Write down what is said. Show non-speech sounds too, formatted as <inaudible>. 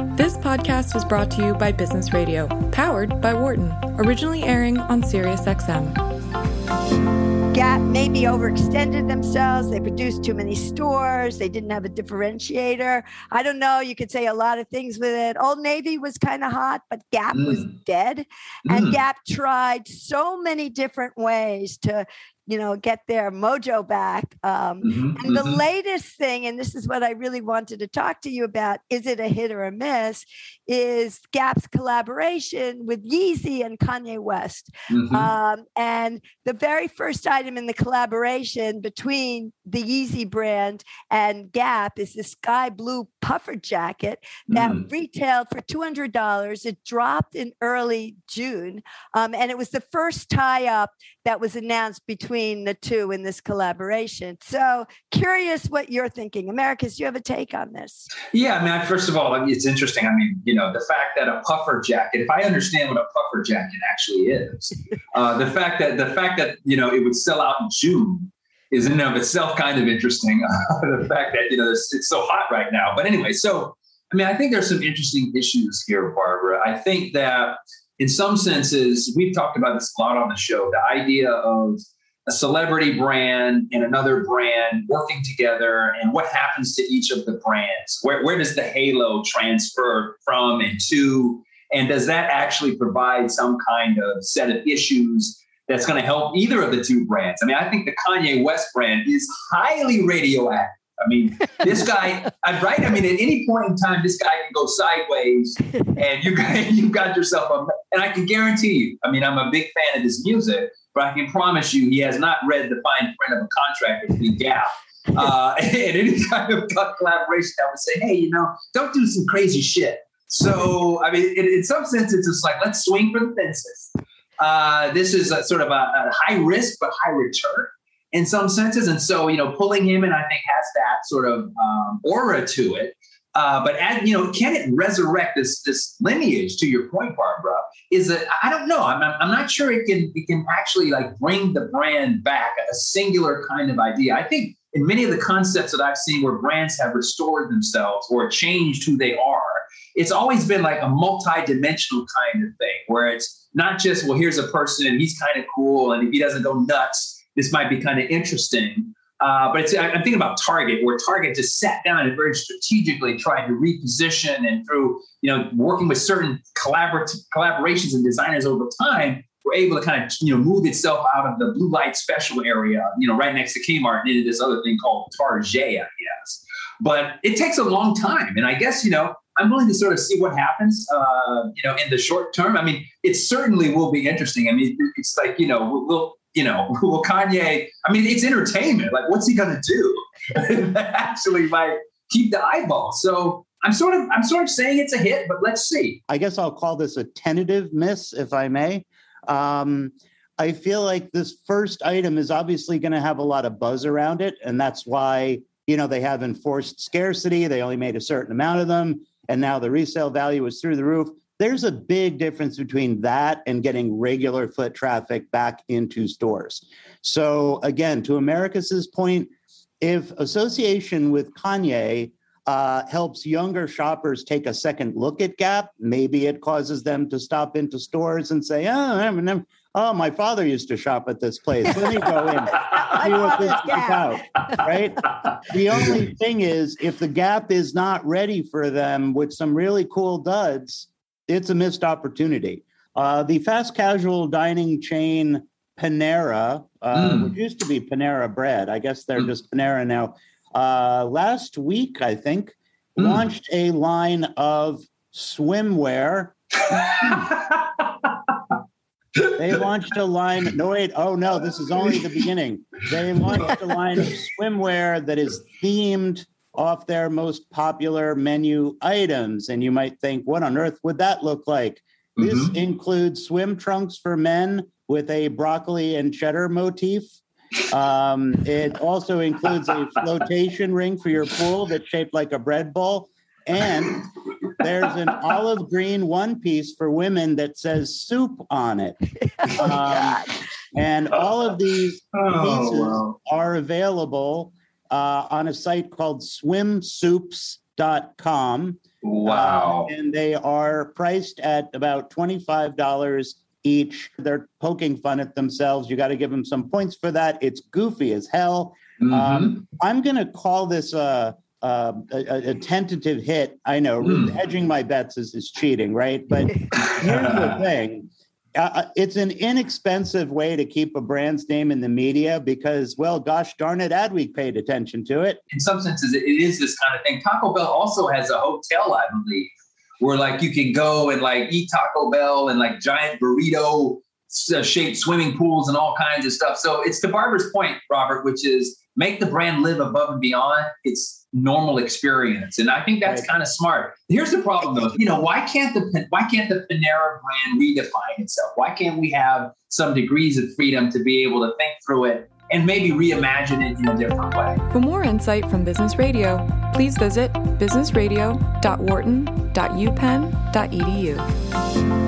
This podcast was brought to you by Business Radio, powered by Wharton, originally airing on SiriusXM. Gap maybe overextended themselves. They produced too many stores. They didn't have a differentiator. I don't know. You could say a lot of things with it. Old Navy was kind of hot, but Gap mm. was dead. And mm. Gap tried so many different ways to you know, get their mojo back. Um, mm-hmm, and the mm-hmm. latest thing, and this is what I really wanted to talk to you about is it a hit or a miss? Is Gap's collaboration with Yeezy and Kanye West. Mm-hmm. Um, and the very first item in the collaboration between the Yeezy brand and Gap is the sky blue puffer jacket that mm. retailed for $200. It dropped in early June. Um, and it was the first tie up that was announced between the two in this collaboration. So curious what you're thinking. Americus, do you have a take on this? Yeah, I mean, first of all, it's interesting. I mean, you know, the fact that a puffer jacket, if I understand what a puffer jacket actually is, <laughs> uh, the fact that the fact that, you know, it would sell out in June is in and of itself kind of interesting. <laughs> the fact that, you know, it's, it's so hot right now. But anyway, so, I mean, I think there's some interesting issues here, Barbara. I think that in some senses, we've talked about this a lot on the show the idea of a celebrity brand and another brand working together and what happens to each of the brands. Where, where does the halo transfer from and to? And does that actually provide some kind of set of issues that's going to help either of the two brands? I mean, I think the Kanye West brand is highly radioactive. I mean, this guy, right. I mean, at any point in time, this guy can go sideways, and you got <laughs> you got yourself a. And I can guarantee you. I mean, I'm a big fan of his music, but I can promise you, he has not read the fine print of a contract Big Gap. Uh, <laughs> and any kind of collaboration that would say, hey, you know, don't do some crazy shit. So, I mean, in, in some sense, it's just like let's swing for the fences. Uh, this is a, sort of a, a high risk but high return in some senses. And so, you know, pulling him in, I think, has that sort of um, aura to it. Uh, but add, you know, can it resurrect this this lineage? To your point, Barbara, is that I don't know. I'm, I'm not sure it can it can actually like bring the brand back, a singular kind of idea. I think in many of the concepts that I've seen where brands have restored themselves or changed who they are, it's always been like a multi-dimensional kind of thing where it's not just well, here's a person and he's kind of cool, and if he doesn't go nuts this might be kind of interesting. Uh, but I'm thinking about Target, where Target just sat down and very strategically tried to reposition and through you know working with certain collaborative collaborations and designers over time, were able to kind of you know move itself out of the blue light special area, you know, right next to Kmart, and into this other thing called Target, I guess. But it takes a long time, and I guess you know I'm willing to sort of see what happens, uh, you know, in the short term. I mean, it certainly will be interesting. I mean, it's like you know, we'll you know, <laughs> will Kanye, I mean, it's entertainment. Like, what's he to do? <laughs> Actually, like, keep the eyeball. So I'm sort of, I'm sort of saying it's a hit, but let's see. I guess I'll call this a tentative miss, if I may. Um, I feel like this first item is obviously going to have a lot of buzz around it. And that's why, you know, they have enforced scarcity. They only made a certain amount of them. And now the resale value is through the roof. There's a big difference between that and getting regular foot traffic back into stores. So, again, to Americus's point, if association with Kanye uh, helps younger shoppers take a second look at Gap, maybe it causes them to stop into stores and say, "Oh, I'm never, oh, my father used to shop at this place. Let me go in, <laughs> see what this is about." Right. The only <laughs> thing is, if the Gap is not ready for them with some really cool duds, it's a missed opportunity. Uh, the fast casual dining chain Panera, uh, mm. which used to be Panera Bread, I guess they're mm. just Panera now. Uh, last week, I think, mm. launched a line of swimwear. <laughs> they launched a line. No, wait. Oh, no, this is only the beginning. They launched a line of swimwear that is themed off their most popular menu items. And you might think, what on earth would that look like? Mm-hmm. This includes swim trunks for men with a broccoli and cheddar motif. Um, it also includes a <laughs> flotation ring for your pool that's shaped like a bread bowl. And there's an olive green one piece for women that says soup on it. <laughs> Oh, um, and all of these oh, pieces wow. are available uh, on a site called swimsoups.com. Wow. Uh, and they are priced at about $25 each. They're poking fun at themselves. You got to give them some points for that. It's goofy as hell. Mhm. Um, I'm going to call this a, a, a, a tentative hit. I know Mm. hedging my bets is, is cheating, right? But <laughs> here's the thing. Uh, it's an inexpensive way to keep a brand's name in the media because, well, gosh darn it, Adweek paid attention to it. in some senses, it is this kind of thing. Taco Bell also has a hotel, I believe, where like you can go and like eat Taco Bell and like giant burrito uh, shaped swimming pools and all kinds of stuff. So it's to Barbara's point, Robert, which is make the brand live above and beyond its normal experience. And I think that's Right. kind of smart. Here's the problem though. You know, why can't the why can't the Panera brand redefine itself? Why can't we have some degrees of freedom to be able to think through it and maybe reimagine it in a different way? For more insight from Business Radio, please visit businessradio.wharton.upenn.edu.